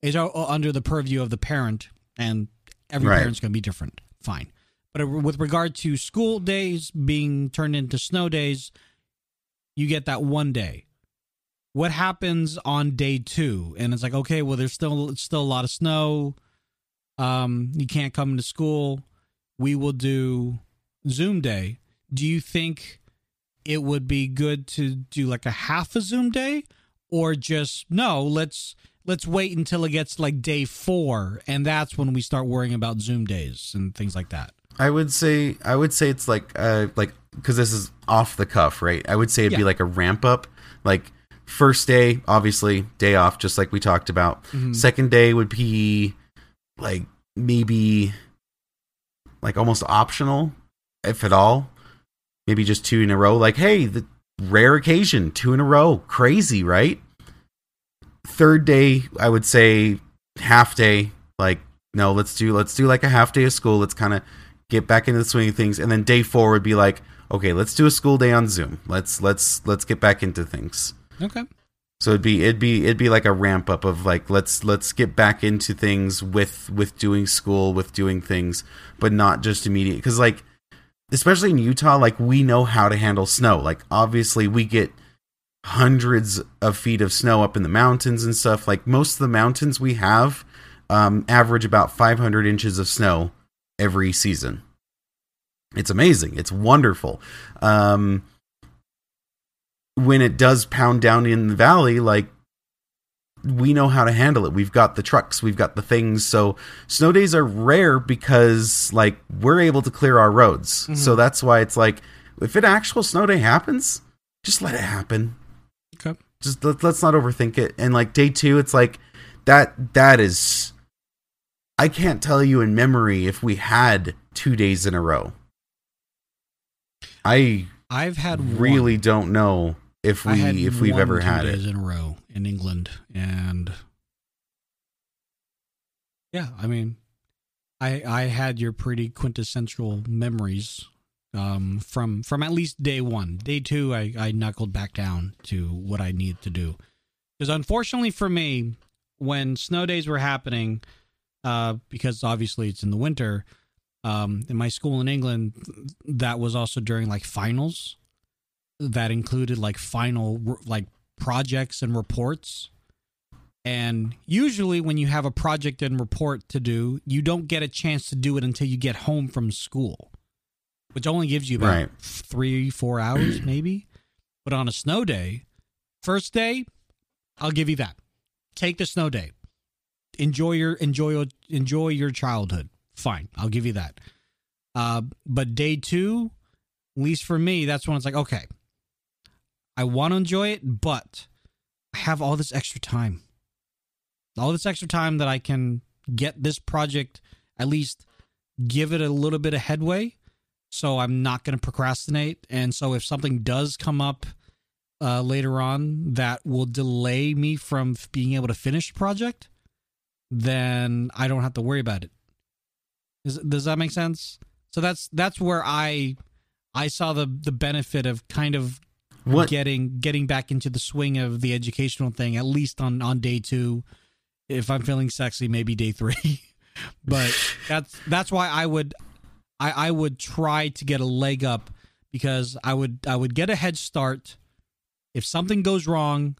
is uh, under the purview of the parent, and every Right. parent's going to be different. Fine. But uh, with regard to school days being turned into snow days, you get that one day. What happens on day two? And it's like, okay, well, there's still it's still a lot of snow. Um, you can't come to school. We will do Zoom day. Do you think it would be good to do like a half a Zoom day, or just no? Let's let's wait until it gets like day four, and that's when we start worrying about Zoom days and things like that. I would say I would say it's like uh like because this is off the cuff, right? I would say it'd be like a ramp up. Like first day, obviously day off, just like we talked about. Mhm. Second day would be like maybe like almost optional, if at all. Maybe just two in a row. Like, hey, the rare occasion, two in a row, crazy, right? Third day, I would say half day. Like, no, let's do let's do like a half day of school. Let's kind of get back into the swing of things. And then day four would be like, okay, let's do a school day on Zoom. Let's let's let's get back into things. Okay. So it'd be it'd be it'd be like a ramp up of like let's let's get back into things with with doing school with doing things, but not just immediate because like especially in Utah, like we know how to handle snow. Like obviously we get hundreds of feet of snow up in the mountains and stuff. Like most of the mountains we have um, average about 500 inches of snow every season. It's amazing. It's wonderful. Um, when it does pound down in the valley, like we know how to handle it. We've got the trucks, we've got the things. So snow days are rare because like we're able to clear our roads. Mhm. So that's why it's like if an actual snow day happens, just let it happen. Okay. Just let, let's not overthink it. And like day 2, it's like that that is I can't tell you in memory if we had 2 days in a row. I I've had one. really don't know if we had if we've ever had days it. in a row in England, and yeah, I mean, I I had your pretty quintessential memories um, from from at least day one. Day two, I I knuckled back down to what I needed to do because unfortunately for me, when snow days were happening, uh, because obviously it's in the winter. Um, in my school in England, that was also during like finals that included like final like projects and reports. And usually when you have a project and report to do you don't get a chance to do it until you get home from school which only gives you about Right. three four hours maybe. But on a snow day first day i'll give you that. Take the snow day. Enjoy your enjoy enjoy your childhood. Fine. I'll give you that. Uh, but day two at least for me that's when it's like okay I want to enjoy it, but I have all this extra time. All this extra time that I can get this project at least give it a little bit of headway. So I'm not going to procrastinate. And so if something does come up uh, later on that will delay me from being able to finish the project, then I don't have to worry about it. Does, does that make sense? So that's that's where I I saw the the benefit of kind of What getting getting back into the swing of the educational thing at least on on day two. If i'm feeling sexy maybe day three. But that's that's why i would i i would try to get a leg up because i would i would get a head start. If something goes wrong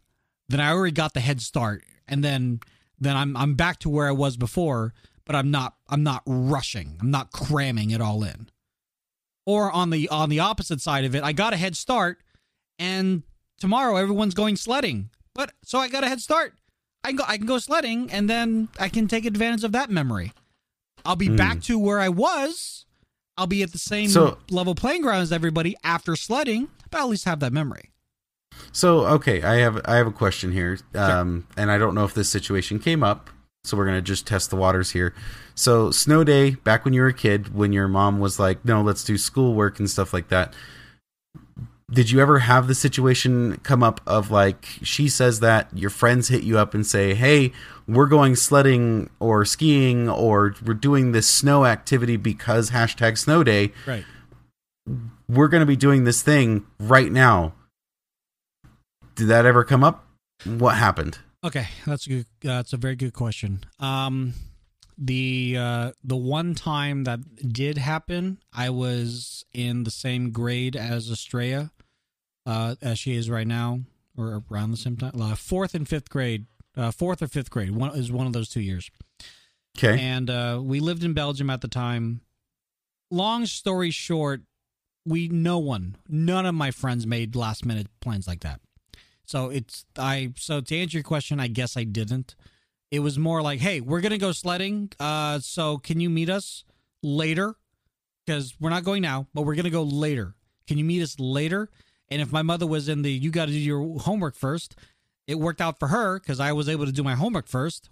then i already got the head start. And then then i'm i'm back to where i was before but i'm not i'm not rushing. I'm not cramming it all in. Or on the on the opposite side of it i got a head start and tomorrow everyone's going sledding. But so I got a head start. I can go I can go sledding and then I can take advantage of that memory. I'll be Hmm. back to where I was. I'll be at the same So- level playing ground as everybody after sledding, but I'll at least have that memory. So okay, I have I have a question here, um, and I don't know if this situation came up, so we're gonna just test the waters here. So snow day, back when you were a kid, when your mom was like, "No, let's do schoolwork and stuff like that." Did you ever have the situation come up of like she says that your friends hit you up and say, "Hey, we're going sledding or skiing or we're doing this snow activity because hashtag snow day. Right. We're going to be doing this thing right now." Did that ever come up? What happened? Okay, that's a good. Uh, that's a very good question. Um, the uh, the one time that did happen, I was in the same grade as Estrella, uh, as she is right now, or around the same time. Uh, fourth and fifth grade, uh, fourth or fifth grade. One is one of those two years, Okay. and uh, we lived in Belgium at the time. Long story short, we no one, none of my friends made last minute plans like that. So it's I so to answer your question, I guess I didn't. It was more like, hey, we're gonna go sledding. Uh, so can you meet us later? because we're not going now, but we're gonna go later. Can you meet us later? And if my mother was in the you got to do your homework first, it worked out for her because I was able to do my homework first,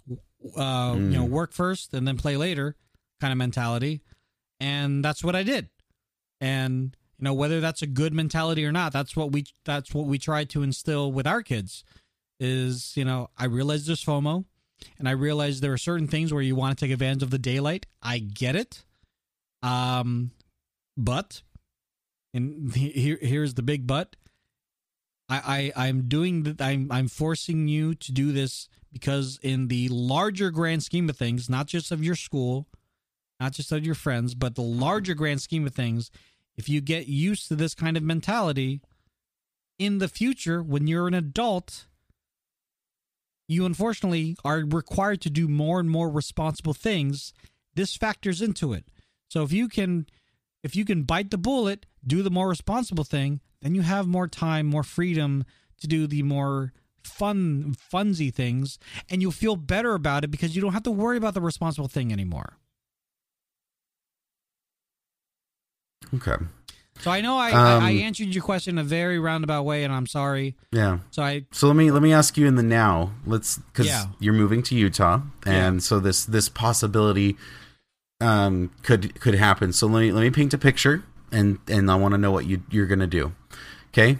uh, you know, work first and then play later kind of mentality. And that's what I did. And you know, whether that's a good mentality or not, that's what we that's what we try to instill with our kids is, you know, I realize there's FOMO and I realize there are certain things where you want to take advantage of the daylight. I get it. Um but and here here's the big but. I, I I'm doing that I'm I'm forcing you to do this because in the larger grand scheme of things, not just of your school, not just of your friends, but the larger grand scheme of things, if you get used to this kind of mentality in the future when you're an adult, you unfortunately are required to do more and more responsible things. This factors into it. So if you can if you can bite the bullet, do the more responsible thing, then you have more time, more freedom to do the more fun funsy things and you'll feel better about it because you don't have to worry about the responsible thing anymore. Okay. So I know I, Um, I, I answered your question in a very roundabout way, and I'm sorry. Yeah. So I So let me let me ask you in the now. Let's because Yeah. you're moving to Utah, and so this this possibility um could could happen. So let me let me paint a picture, and and I want to know what you you're gonna do. Okay.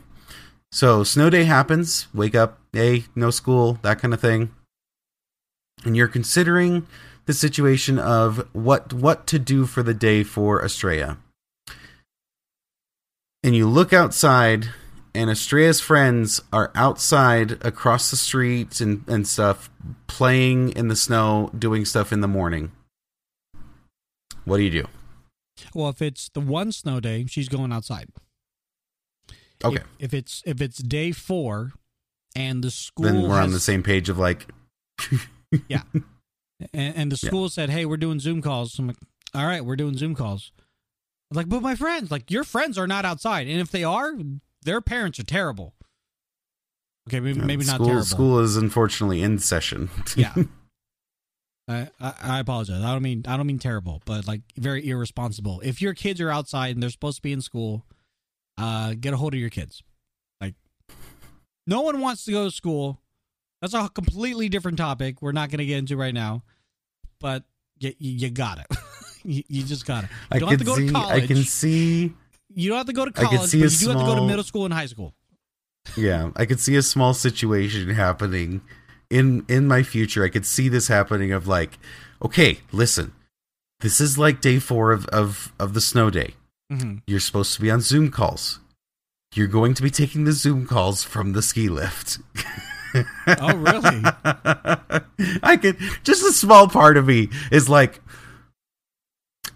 So snow day happens. Wake up. Hey, no school. That kind of thing. And you're considering the situation of what what to do for the day for Estrella. And you look outside and Estrella's friends are outside across the street and, and stuff, playing in the snow, doing stuff in the morning. What do you do? well, if it's the one snow day, she's going outside. Okay. If, if it's if it's day four, and the school then we're on the same page of like, yeah, and, and the Yeah. school said, "Hey, we're doing Zoom calls." I'm like, "All right, we're doing Zoom calls." I'm like, but my friends, like your friends are not outside, and if they are, their parents are terrible. Okay, maybe, maybe not school, terrible. School is unfortunately in session. Yeah. I, I I apologize. I don't mean I don't mean terrible, but like very irresponsible. If your kids are outside and they're supposed to be in school, uh, get a hold of your kids. Like, no one wants to go to school. That's a completely different topic. We're not going to get into right now, but you, you, you got it. you, you just got it. You I don't can have to go see. to college. I can see. you don't have to go to college, but you a do have to go to middle school and high school. Yeah, I could see a small situation happening in in my future. I could see this happening of like, okay, listen, this is like day four of of of the snow day. hmm You're supposed to be on Zoom calls. You're going to be taking the Zoom calls from the ski lift. Oh, really? I could just a small part of me is like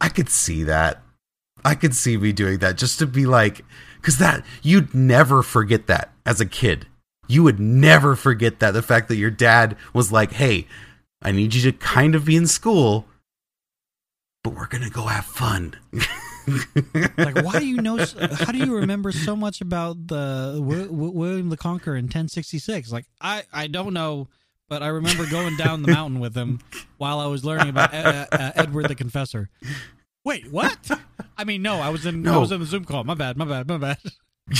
I could see that. I could see me doing that just to be like cuz that you'd never forget that as a kid. You would never forget that the fact that your dad was like, "Hey, I need you to kind of be in school, but we're going to go have fun." like why do you know how do you remember so much about the Wi- Wi- william the conqueror in 1066 like i i don't know but i remember going down the mountain with him while i was learning about uh, uh, edward the confessor. Wait what? I mean no i was in i was in the zoom call. My bad my bad my bad.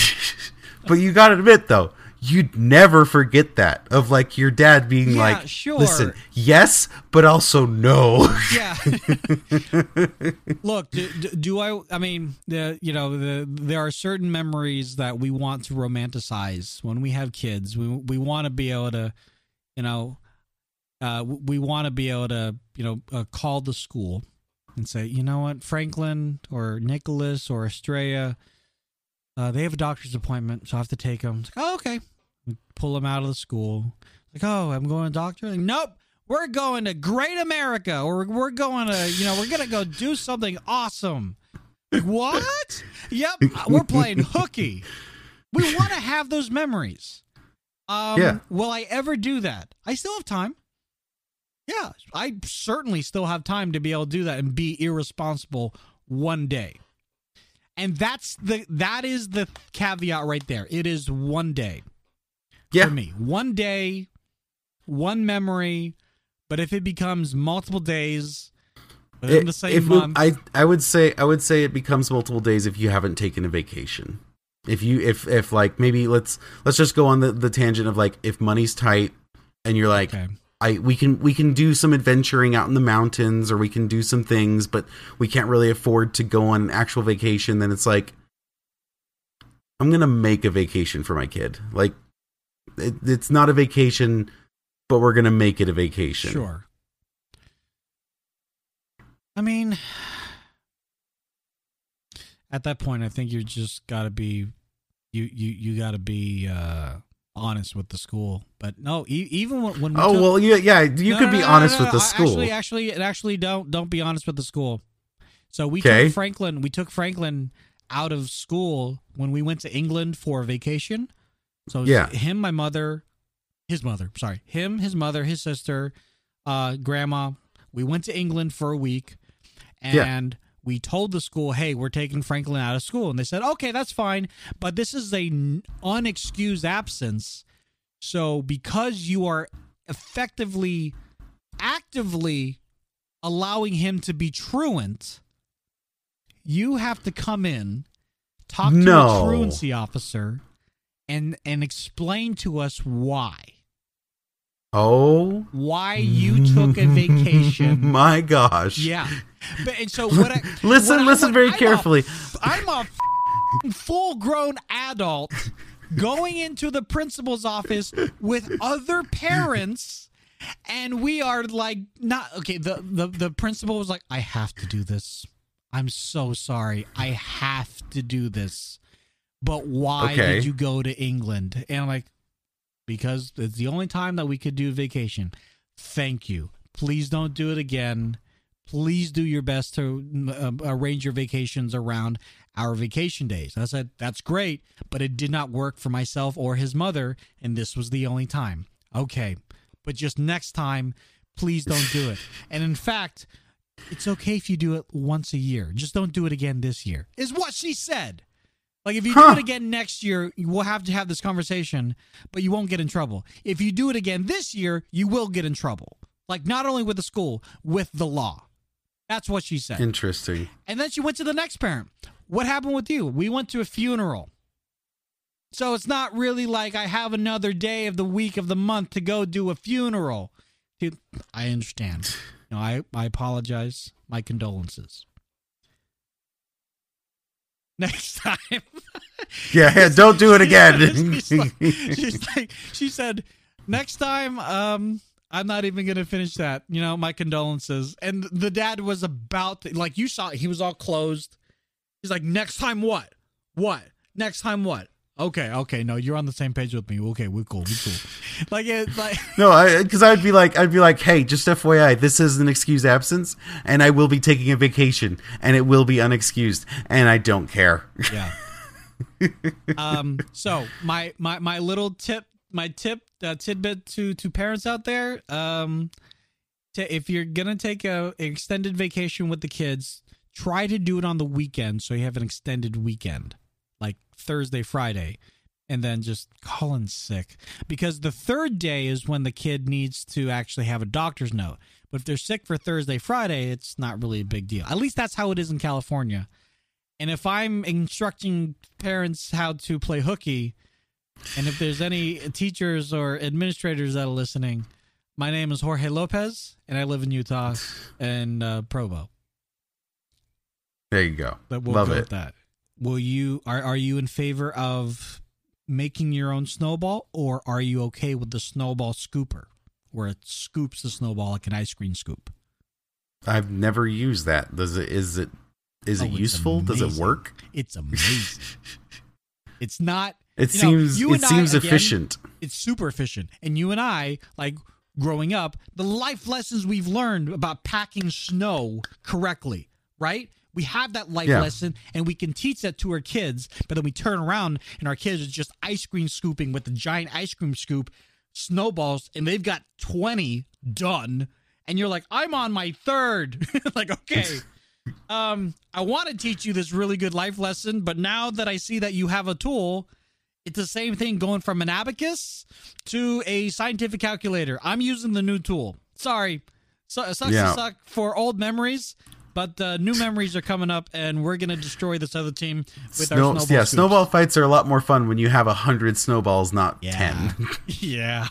But you got to admit though, you'd never forget that of like your dad being Yeah, like, sure. "Listen, yes, but also no." yeah look do, do, i i mean the you know the there are certain memories that we want to romanticize when we have kids we we want to be able to you know uh we want to be able to you know uh, call the school and say you know what franklin or nicholas or estrella uh, they have a doctor's appointment so i have to take them it's like, oh, okay We pull them out of the school. Like oh i'm going to doctor? Like, nope. We're going to great america. Or we're going to you know we're gonna go do something awesome. Like, what? Yep. We're playing hooky. We want to have those memories. Um Yeah. will i ever do that? I still have time. Yeah. I certainly still have time to be able to do that and be irresponsible one day. And that's the that is the caveat right there. It is one day yeah. for me. One day, one memory, but if it becomes multiple days, within It- the same month. I I would say I would say it becomes multiple days if you haven't taken a vacation. If you if if like maybe let's let's just go on the, the tangent of like if money's tight and you're like okay. I we can we can do some adventuring out in the mountains or we can do some things but we can't really afford to go on an actual vacation then it's like I'm going to make a vacation for my kid. Like it, it's not a vacation but we're going to make it a vacation. Sure. I mean, at that point, I think you just got to be, you you you got to be uh, honest with the school. But no, e- even when, when we Oh took- well, yeah, yeah. You No, could no, be no, no, honest with the school. Actually, actually, actually don't don't be honest with the school. So we Okay. took Franklin. We took Franklin out of school when we went to England for vacation. So Yeah. him, my mother, his mother. Sorry, him, his mother, his sister, uh, grandma. We went to England for a week, Yeah. and we told the school, "Hey, we're taking Franklin out of school," and they said, "Okay, that's fine, but this is a unexcused absence." So because you are effectively, actively allowing him to be truant, you have to come in, talk to No. a truancy officer, and and explain to us why oh, why you took a vacation. My gosh. Yeah, but and so what? I, Listen, what listen what- very I'm carefully. I'm a f- full-grown adult going into the principal's office with other parents and we are like not okay the, the the principal was like i have to do this i'm so sorry i have to do this but why Okay. did you go to england and i'm like because it's the only time that we could do vacation thank you please don't do it again please do your best to uh, arrange your vacations around our vacation days. I said, that's great, but it did not work for myself or his mother, and this was the only time. Okay, but just next time, please don't do it. And in fact, it's okay if you do it once a year. Just don't do it again this year, is what she said. Like, if you do Huh. it again next year, we'll have to have this conversation, but you won't get in trouble. If you do it again this year, you will get in trouble. Like, not only with the school, with the law. That's what she said. Interesting. And then she went to the next parent. What happened with you? We went to a funeral. So it's not really like I have another day of the week of the month to go do a funeral. Dude, I understand. No, I, I apologize. My condolences. Next time. Yeah, yeah don't do it again. she's, like, she's like, she said, next time, um, I'm not even gonna finish that. You know, my condolences. And the dad was about to, like you saw, he was all closed. He's like, next time what? What? Next time what? Okay, okay, no, you're on the same page with me. Okay, we're cool, we're cool. Like it, like no, I because I'd be like, I'd be like, hey, just FYI, this is an excused absence, and I will be taking a vacation, and it will be unexcused, and I don't care. yeah. um. So my my my little tip, my tip uh, tidbit to to parents out there. Um, to, if you're gonna take a extended vacation with the kids, try to do it on the weekend so you have an extended weekend, like Thursday, Friday, and then just call in sick because the third day is when the kid needs to actually have a doctor's note. But if they're sick for Thursday, Friday, it's not really a big deal. At least that's how it is in California. And if I'm instructing parents how to play hooky, and if there's any teachers or administrators that are listening, my name is Jorge Lopez, and I live in Utah and uh, Provo. There you go. But we'll Love go it. with that. Will you are are you in favor of making your own snowball, or are you okay with the snowball scooper, where it scoops the snowball like an ice cream scoop? I've never used that. Does it? Is it? Is Oh, it useful? Does it work? It's amazing. it's not It You know, seems. you it and I, seems again, efficient. it's super efficient. And you and I, like growing up, the life lessons we've learned about packing snow correctly, right? We have that life Yeah. lesson and we can teach that to our kids, but then we turn around and our kids are just ice cream scooping with the giant ice cream scoop snowballs and they've got 20 done and you're like, "I'm on my third. like, okay. Um, I want to teach you this really good life lesson, but now that I see that you have a tool, it's the same thing going from an abacus to a scientific calculator. I'm using the new tool. Sorry, So it sucks Yeah. to suck for old memories, but uh, new memories are coming up, and we're gonna destroy this other team with Snow- our snowball. yeah, scoops. snowball fights are a lot more fun when you have a hundred snowballs, not Yeah. ten. yeah.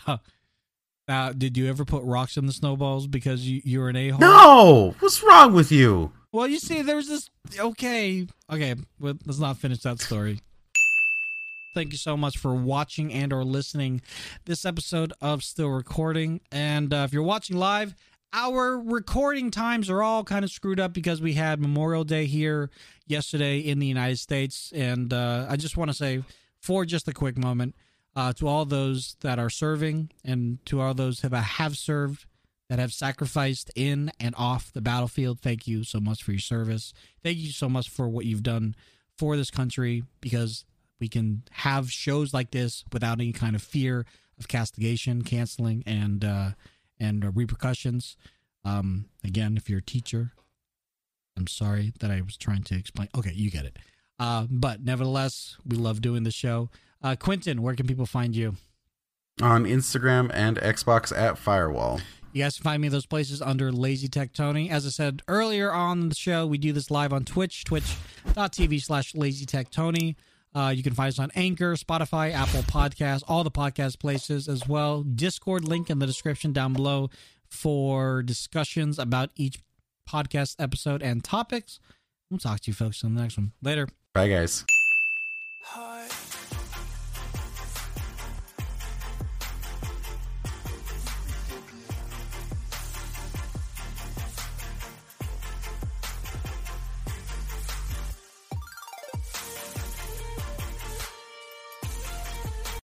Now, did you ever put rocks in the snowballs because you you're an a hole? no, what's wrong with you? Well, you see, there's this. Okay, okay. Well, let's not finish that story. Thank you so much for watching and or listening this episode of Still Recording. And uh, if you're watching live, our recording times are all kind of screwed up because we had Memorial Day here yesterday in the United States. And uh, I just want to say, for just a quick moment, uh, to all those that are serving and to all those that have served, that have sacrificed in and off the battlefield. Thank you so much for your service. Thank you so much for what you've done for this country because we can have shows like this without any kind of fear of castigation, canceling, and uh, and uh, repercussions. Um, again, if you're a teacher, I'm sorry that I was trying to explain. Okay, you get it. Uh, but nevertheless, we love doing the show. Uh, Quentin, where can people find you? On Instagram and Xbox at Firewall. You guys can find me in those places under Lazy Tech Tony. As I said earlier on the show, we do this live on Twitch, twitch.tv slash Lazy Tech Tony. Uh, you can find us on Anchor, Spotify, Apple Podcasts, all the podcast places as well. Discord link in the description down below for discussions about each podcast episode and topics. We'll talk to you folks in the next one. Later. Bye, guys. Heart